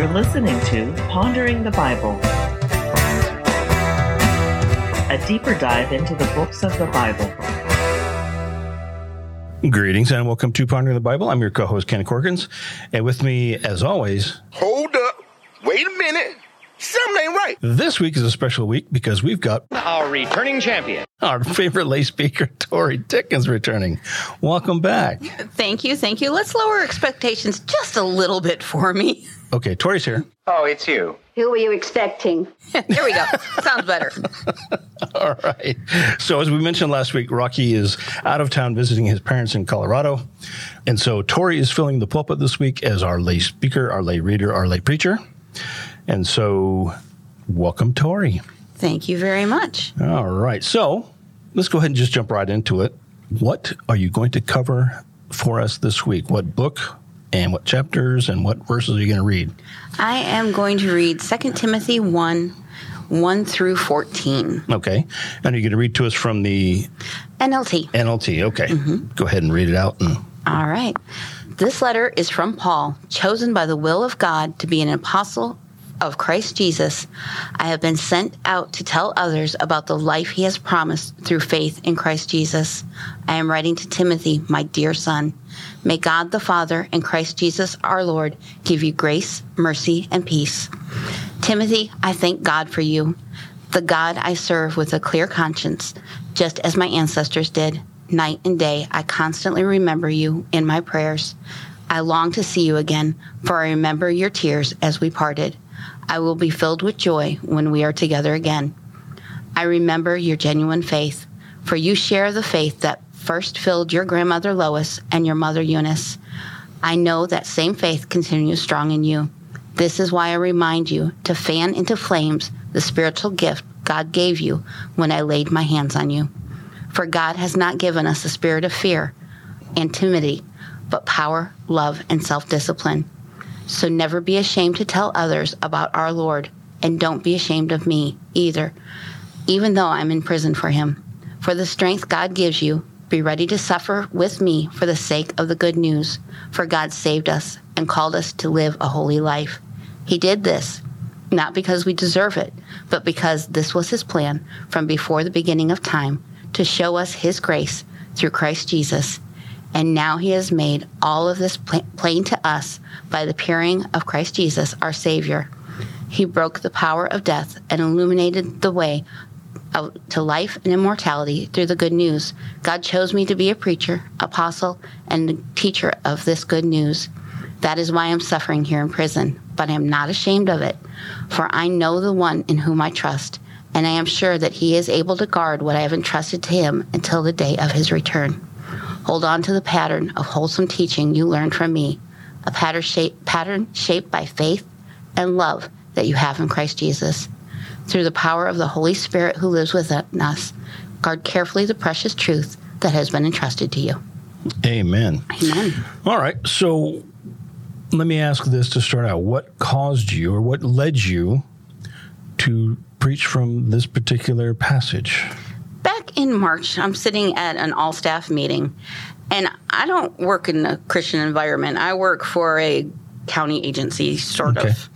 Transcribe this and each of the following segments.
You're listening to Pondering the Bible, a deeper dive into the books of the Bible. Greetings and welcome to Pondering the Bible. I'm your co-host Ken Corkins, and with me, as always, Hold up. Wait a minute. Something ain't right. this week is a special week because we've got our returning champion. our favorite lay speaker, Tori Dickens, returning. Welcome back. Thank you, thank you. Let's lower expectations just a little bit for me. Okay, Tori's here. Oh, it's you. Who were you expecting? there we go. Sounds better. All right. So, as we mentioned last week, Rocky is out of town visiting his parents in Colorado. And so, Tori is filling the pulpit this week as our lay speaker, our lay reader, our lay preacher. And so, welcome, Tori. Thank you very much. All right. So, let's go ahead and just jump right into it. What are you going to cover for us this week? What book and what chapters and what verses are you going to read? I am going to read 2 Timothy 1 1 through 14. Okay. And are you're going to read to us from the NLT. NLT. Okay. Mm-hmm. Go ahead and read it out. And All right. This letter is from Paul, chosen by the will of God to be an apostle of Christ Jesus. I have been sent out to tell others about the life he has promised through faith in Christ Jesus. I am writing to Timothy, my dear son. May God the Father and Christ Jesus our Lord give you grace, mercy, and peace. Timothy, I thank God for you, the God I serve with a clear conscience, just as my ancestors did. Night and day, I constantly remember you in my prayers. I long to see you again, for I remember your tears as we parted. I will be filled with joy when we are together again. I remember your genuine faith, for you share the faith that first filled your grandmother Lois and your mother Eunice. I know that same faith continues strong in you. This is why I remind you to fan into flames the spiritual gift God gave you when I laid my hands on you. For God has not given us a spirit of fear and timidity, but power, love, and self discipline. So never be ashamed to tell others about our Lord, and don't be ashamed of me either, even though I'm in prison for him. For the strength God gives you, be ready to suffer with me for the sake of the good news. For God saved us and called us to live a holy life. He did this not because we deserve it, but because this was his plan from before the beginning of time to show us his grace through Christ Jesus. And now he has made all of this plain to us by the appearing of Christ Jesus, our Savior. He broke the power of death and illuminated the way to life and immortality through the good news. God chose me to be a preacher, apostle, and teacher of this good news. That is why I'm suffering here in prison, but I am not ashamed of it, for I know the one in whom I trust, and I am sure that he is able to guard what I have entrusted to him until the day of his return. Hold on to the pattern of wholesome teaching you learned from me, a pattern shaped, pattern shaped by faith and love that you have in Christ Jesus. Through the power of the Holy Spirit who lives within us, guard carefully the precious truth that has been entrusted to you. amen. Amen. All right. So, let me ask this to start out. What caused you or what led you to preach from this particular passage? In March, I'm sitting at an all staff meeting, and I don't work in a Christian environment. I work for a county agency, sort Okay. of.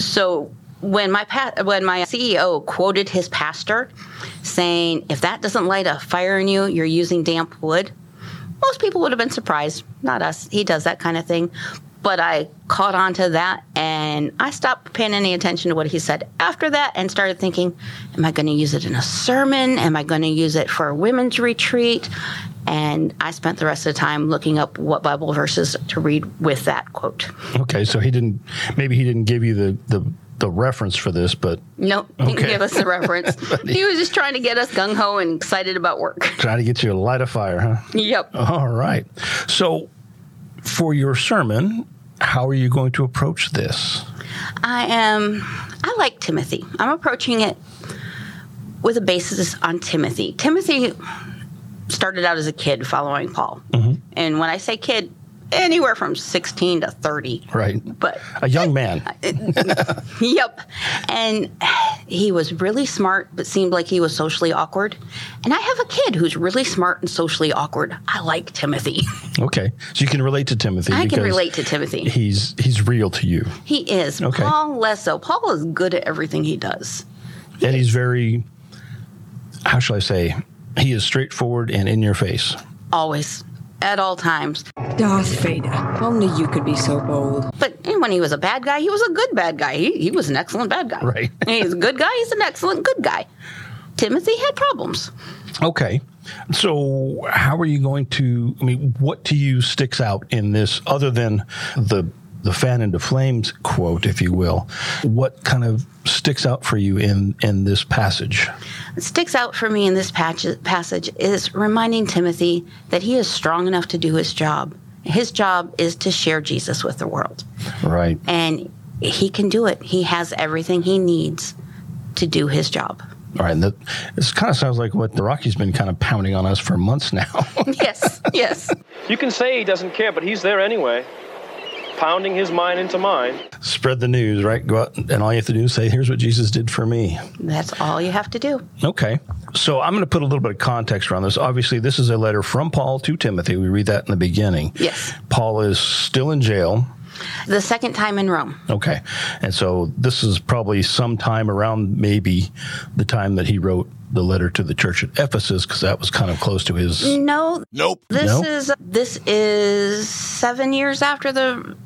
So when my pa- when my CEO quoted his pastor saying, "If that doesn't light a fire in you, you're using damp wood," most people would have been surprised. Not us. He does that kind of thing. But I caught on to that and I stopped paying any attention to what he said after that and started thinking, am I going to use it in a sermon? Am I going to use it for a women's retreat? And I spent the rest of the time looking up what Bible verses to read with that quote. Okay. So, he didn't, maybe he didn't give you the, the, the reference for this, but no, Nope, didn't Okay. give us the reference. he was just trying to get us gung ho and excited about work. Trying to get you to light a fire, huh? yep. All right. So, for your sermon, how are you going to approach this? I am, I like Timothy. I'm approaching it with a basis on Timothy. Timothy started out as a kid following Paul. Mm-hmm. And when I say kid, anywhere from 16 to 30. Right. But A young man. Yep. And he was really smart, but seemed like he was socially awkward. And I have a kid who's really smart and socially awkward. I like Timothy. Okay. So you can relate to Timothy. I can relate to Timothy. He's he's real to you. He is. Okay. Paul less so. Paul is good at everything he does. And he's very how shall I say? He is straightforward and in your face. Always. At all times. Darth Vader, only you could be so bold. But when he was a bad guy, he was a good bad guy. He, he was an excellent bad guy. Right. He's a good guy. He's an excellent good guy. Timothy had problems. Okay. So how are you going to I mean, what to you sticks out in this other than the the fan into flames quote, if you will? What kind of sticks out for you in in this passage? What sticks out for me in this patch, passage is reminding Timothy that he is strong enough to do his job. His job is to share Jesus with the world. Right. And he can do it. He has everything he needs to do his job. All right. And that, this kind of sounds like what the Rocky's been kind of pounding on us for months now. yes, yes. You can say he doesn't care, but he's there anyway, pounding his mind into mine. Spread the news, right? Go out and all you have to do is say, here's what Jesus did for me. That's all you have to do. Okay. So I'm going to put a little bit of context around this. Obviously, this is a letter from Paul to Timothy. We read that in the beginning. Yes. Paul is still in jail. The second time in Rome. Okay. And so this is probably sometime around maybe the time that he wrote the letter to the church at Ephesus, because that was kind of close to his. No. Nope. This No? is this is seven years after the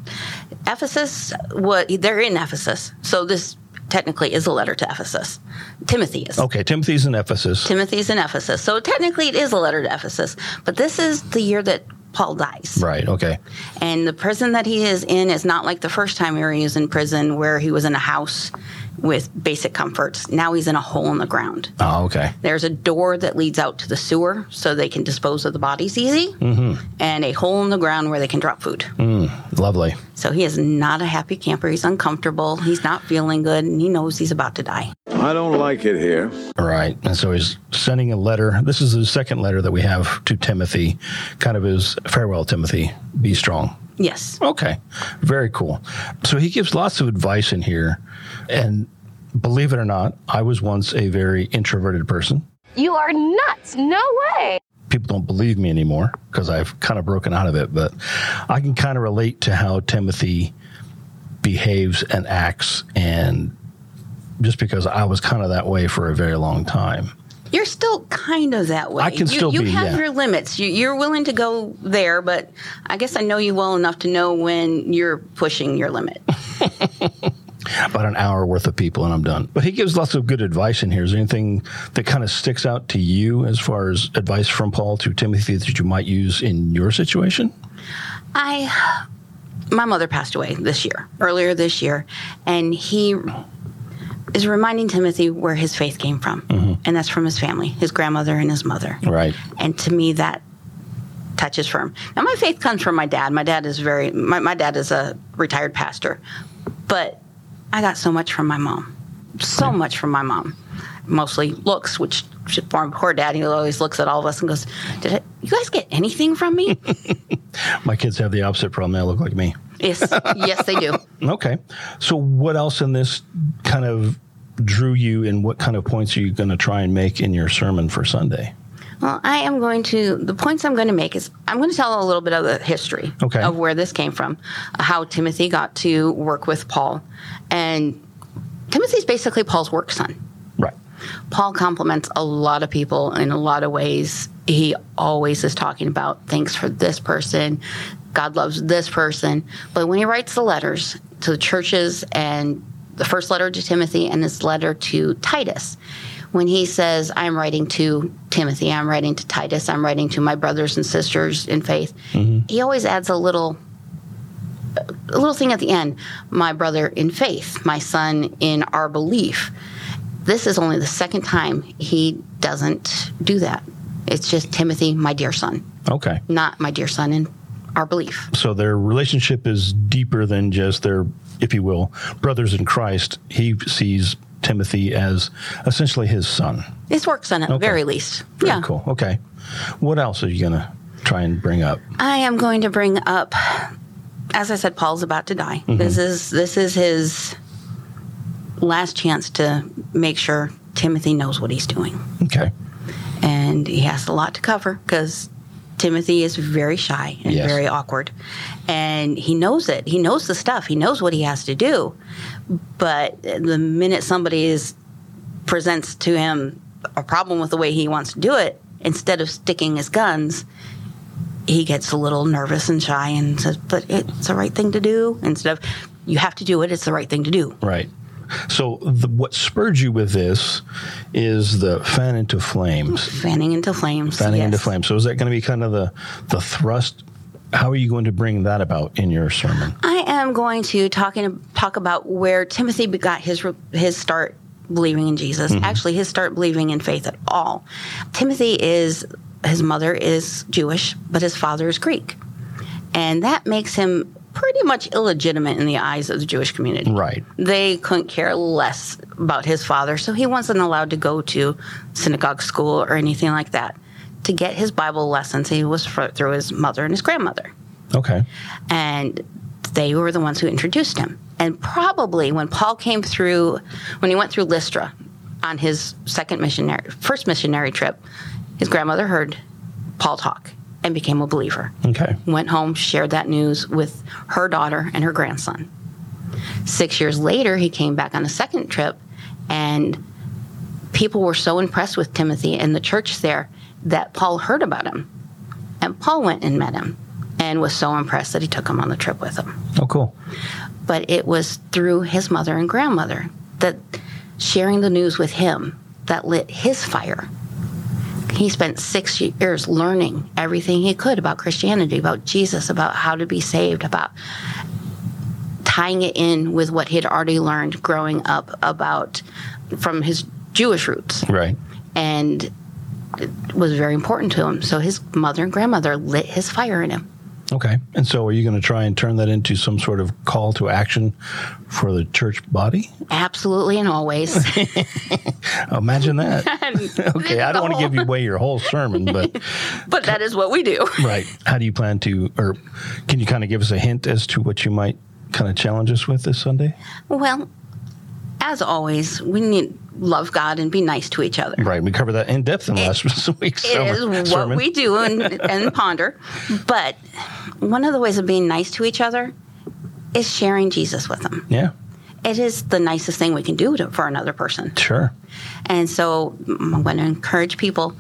Ephesus. What they're in Ephesus, so this technically is a letter to Ephesus. Timothy is. Okay. Timothy's in Ephesus. Timothy's in Ephesus, so technically it is a letter to Ephesus. But this is the year that Paul dies, right. Okay. and the prison that he is in is not like the first time he was in prison, where he was in a house with basic comforts. Now he's in a hole in the ground. Oh, okay. There's a door that leads out to the sewer so they can dispose of the bodies easy, mm-hmm. and a hole in the ground where they can drop food. Mm, lovely. So he is not a happy camper. He's uncomfortable. He's not feeling good, and he knows he's about to die. I don't like it here. Right. And so he's sending a letter. This is the second letter that we have to Timothy, kind of his farewell, Timothy. Be strong. Yes. Okay. Very cool. So he gives lots of advice in here. And believe it or not, I was once a very introverted person. You are nuts. No way. People don't believe me anymore because I've kind of broken out of it, but I can kind of relate to how Timothy behaves and acts. And just because I was kind of that way for a very long time. You're still kind of that way. I can you, still you be, have yeah. your limits. You, you're willing to go there, but I guess I know you well enough to know when you're pushing your limit. about an hour worth of people and I'm done. But he gives lots of good advice in here. Is there anything that kind of sticks out to you as far as advice from Paul to Timothy that you might use in your situation? I, my mother passed away this year, earlier this year, and he is reminding Timothy where his faith came from, mm-hmm. and that's from his family, his grandmother and his mother. Right. And to me, that touches firm. Now, my faith comes from my dad. My dad is very, my, my dad is a retired pastor, but I got so much from my mom, so much from my mom. Mostly looks, which my poor daddy always looks at all of us and goes, "Did I, you guys get anything from me?" My kids have the opposite problem. They look like me. yes, yes, they do. Okay. So what else in this kind of drew you and what kind of points are you going to try and make in your sermon for Sunday? Well, I am going to, the points I'm going to make is I'm going to tell a little bit of the history Okay. of where this came from, how Timothy got to work with Paul. And Timothy's basically Paul's work son. Right. Paul compliments a lot of people in a lot of ways. He always is talking about thanks for this person. God loves this person. But when he writes the letters to the churches and the first letter to Timothy and his letter to Titus, when he says, I'm writing to Timothy, I'm writing to Titus, I'm writing to my brothers and sisters in faith, mm-hmm. he always adds a little a little thing at the end my brother in faith, my son in our belief. This is only the second time he doesn't do that. It's just Timothy, my dear son, Okay. not my dear son in our belief. So their relationship is deeper than just their, if you will, brothers in Christ. He sees Timothy as essentially his son. His work son, at the Okay. very least. Very yeah. cool. Okay. What else are you going to try and bring up? I am going to bring up as I said, Paul's about to die. Mm-hmm. This is this is his last chance to make sure Timothy knows what he's doing, Okay. and he has a lot to cover because Timothy is very shy and Yes. very awkward, and he knows it. He knows the stuff. He knows what he has to do, but the minute somebody is presents to him a problem with the way he wants to do it, instead of sticking his guns, he gets a little nervous and shy and says, "But it's the right thing to do." Instead of, "You have to do it. It's the right thing to do." Right. So the, what spurred you with this is the fan into flames. Fanning into flames. Fanning into flames. So is that going to be kind of the the thrust? How are you going to bring that about in your sermon? I am going to talking talk about where Timothy got his his start believing in Jesus. Mm-hmm. Actually, his start believing in faith at all. Timothy is his mother is Jewish, but his father is Greek, and that makes him pretty much illegitimate in the eyes of the Jewish community. Right. They couldn't care less about his father, so he wasn't allowed to go to synagogue school or anything like that. To get his Bible lessons, he was through his mother and his grandmother Okay. and they were the ones who introduced him. And probably when Paul came through, when he went through Lystra on his second missionary, first missionary trip, his grandmother heard Paul talk and became a believer. Okay. Went home, shared that news with her daughter and her grandson. Six years later, he came back on a second trip, and people were so impressed with Timothy and the church there that Paul heard about him. And Paul went and met him and was so impressed that he took him on the trip with him. Oh, cool. But it was through his mother and grandmother that sharing the news with him that lit his fire. He spent six years learning everything he could about Christianity, about Jesus, about how to be saved, about tying it in with what he'd already learned growing up about from his Jewish roots Right. and it was very important to him. So his mother and grandmother lit his fire in him. Okay. And so are you going to try and turn that into some sort of call to action for the church body? Absolutely and always. Imagine that. okay. I don't want to give you away your whole sermon, but but that is what we do. right. How do you plan to, or can you kind of give us a hint as to what you might kind of challenge us with this Sunday? Well, as always, we need love God and be nice to each other. Right. We covered that in depth in last week's It summer is what sermon. we do and, and ponder. But one of the ways of being nice to each other is sharing Jesus with them. yeah. It is the nicest thing we can do to, for another person. Sure. And so mm, I'm going to encourage people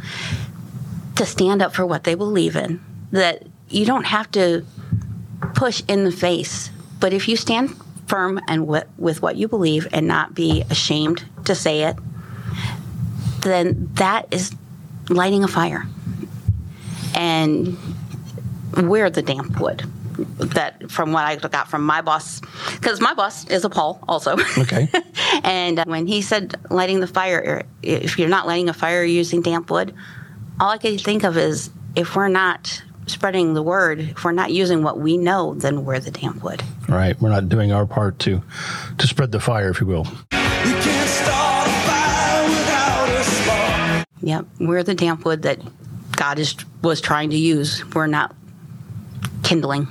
to stand up for what they believe in. That you don't have to push in the face, but if you stand firm and wi- with what you believe and not be ashamed to say it, then that is lighting a fire. And we're the damp wood. That from what I got from my boss, because my boss is a Paul also. Okay. And when he said lighting the fire, er, if you're not lighting a fire using damp wood, all I could think of is if we're not spreading the word, if we're not using what we know, then we're the damp wood. right. We're not doing our part to to spread the fire, if you will. Yep, we're the damp wood that God is was trying to use. We're not kindling.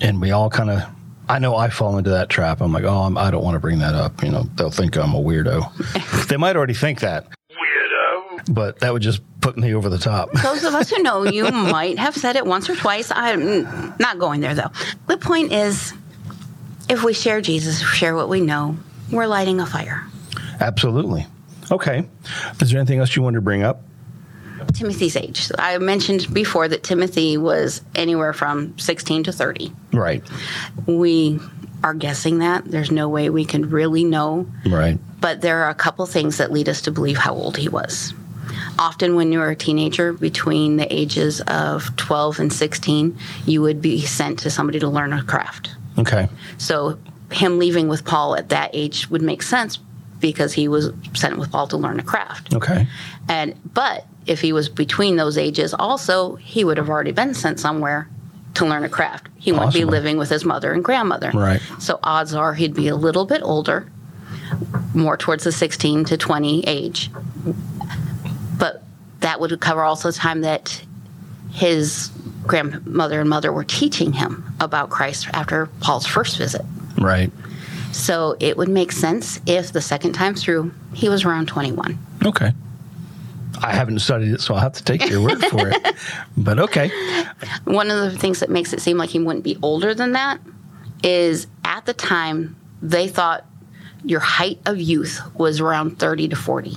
And we all kind of, I know I fall into that trap. I'm like, oh, I'm, I don't want to bring that up. You know, they'll think I'm a weirdo. they might already think that. But that would just put me over the top. Those of us who know you might have said it once or twice. I'm not going there though. The point is, if we share Jesus, share what we know, we're lighting a fire. Absolutely. Okay. Is there anything else you wanted to bring up? Timothy's age. I mentioned before that Timothy was anywhere from 16 to 30. Right. We are guessing that. There's no way we can really know. Right. But there are a couple things that lead us to believe how old he was. Often, when you were a teenager, between the ages of 12 and 16, you would be sent to somebody to learn a craft. Okay. So, him leaving with Paul at that age would make sense because he was sent with Paul to learn a craft. Okay. And but if he was between those ages, also he would have already been sent somewhere to learn a craft. He wouldn't be living with his mother and grandmother. Right. So odds are he'd be a little bit older, more towards the 16 to 20 age. That would cover also the time that his grandmother and mother were teaching him about Christ after Paul's first visit. Right. So it would make sense if the second time through he was around 21. Okay. I haven't studied it, so I'll have to take your word for it. But okay. One of the things that makes it seem like he wouldn't be older than that is at the time they thought your height of youth was around 30 to 40.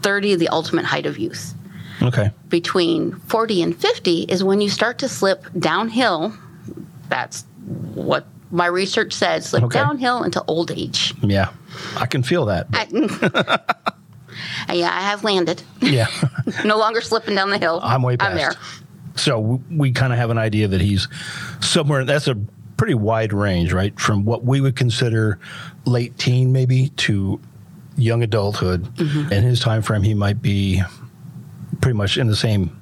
30 the ultimate height of youth. Okay. Between 40 and 50 is when you start to slip downhill. That's what my research says slip Okay. downhill into old age. Yeah. I can feel that. I, yeah, I have landed. yeah. No longer slipping down the hill. I'm way past. I'm there. So we, we kind of have an idea that he's somewhere. That's a pretty wide range, right? From what we would consider late teen, maybe, to young adulthood. Mm-hmm. In his time frame, he might be pretty much in the same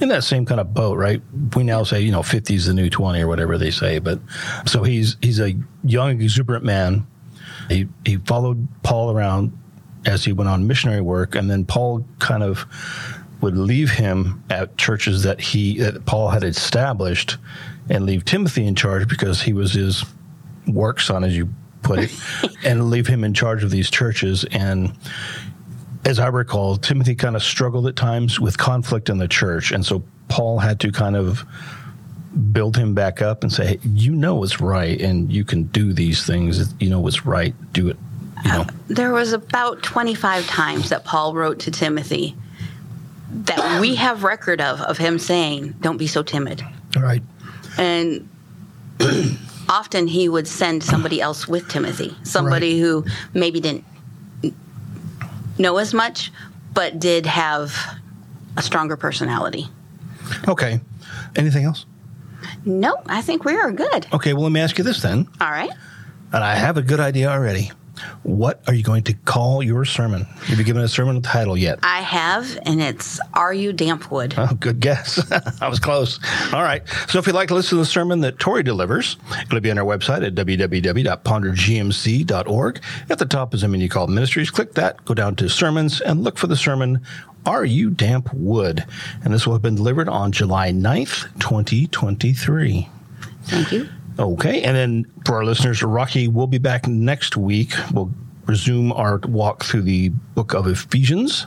in that same kind of boat, right? We now say, you know, 50 is the new 20 or whatever they say, but so he's he's a young exuberant man. He he followed Paul around as he went on missionary work and then Paul kind of would leave him at churches that he that Paul had established and leave Timothy in charge because he was his work son as you put it and leave him in charge of these churches and as I recall, Timothy kind of struggled at times with conflict in the church. And so Paul had to kind of build him back up and say, hey, you know what's right and you can do these things. You know what's right. Do it. You know, uh, There was about 25 times that Paul wrote to Timothy that we have record of of him saying, "Don't be so timid." all right. And often he would send somebody else with Timothy, somebody who maybe didn't know as much, but did have a stronger personality. Okay. Anything else? No, I think we are good. Okay. Well, let me ask you this then. All right. And I have a good idea already. What are you going to call your sermon? Have you given a sermon title yet? I have, and it's Are You Dampwood? Oh, good guess. I was close. All right. So if you'd like to listen to the sermon that Tori delivers, it'll be on our website at www.pondergmc.org. At the top is a menu called Ministries. Click that, go down to Sermons, and look for the sermon, Are You Damp Wood? And this will have been delivered on July 9th, 2023. Thank you. Okay. And then for our listeners, Rocky we'll be back next week. We'll resume our walk through the book of Ephesians.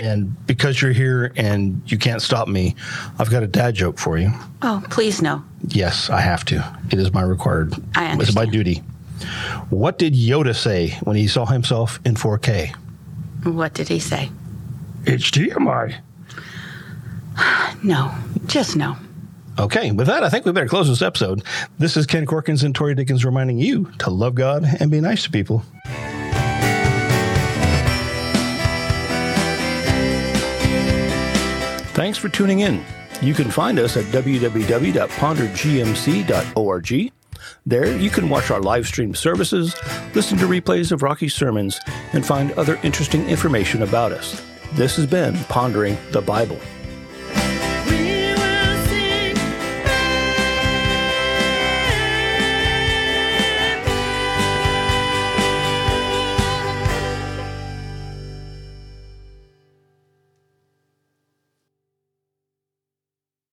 And because you're here and you can't stop me, I've got a dad joke for you. Oh, please no. Yes, I have to. It is my required. I understand. It's my duty. What did Yoda say when he saw himself in 4K? What did he say? HDMI. No, just no. Okay, with that, I think we better close this episode. This is Ken Corkins and Tori Dickens reminding you to love God and be nice to people. Thanks for tuning in. You can find us at www.pondergmc.org. There, you can watch our live stream services, listen to replays of Rocky's sermons, and find other interesting information about us. This has been Pondering the Bible.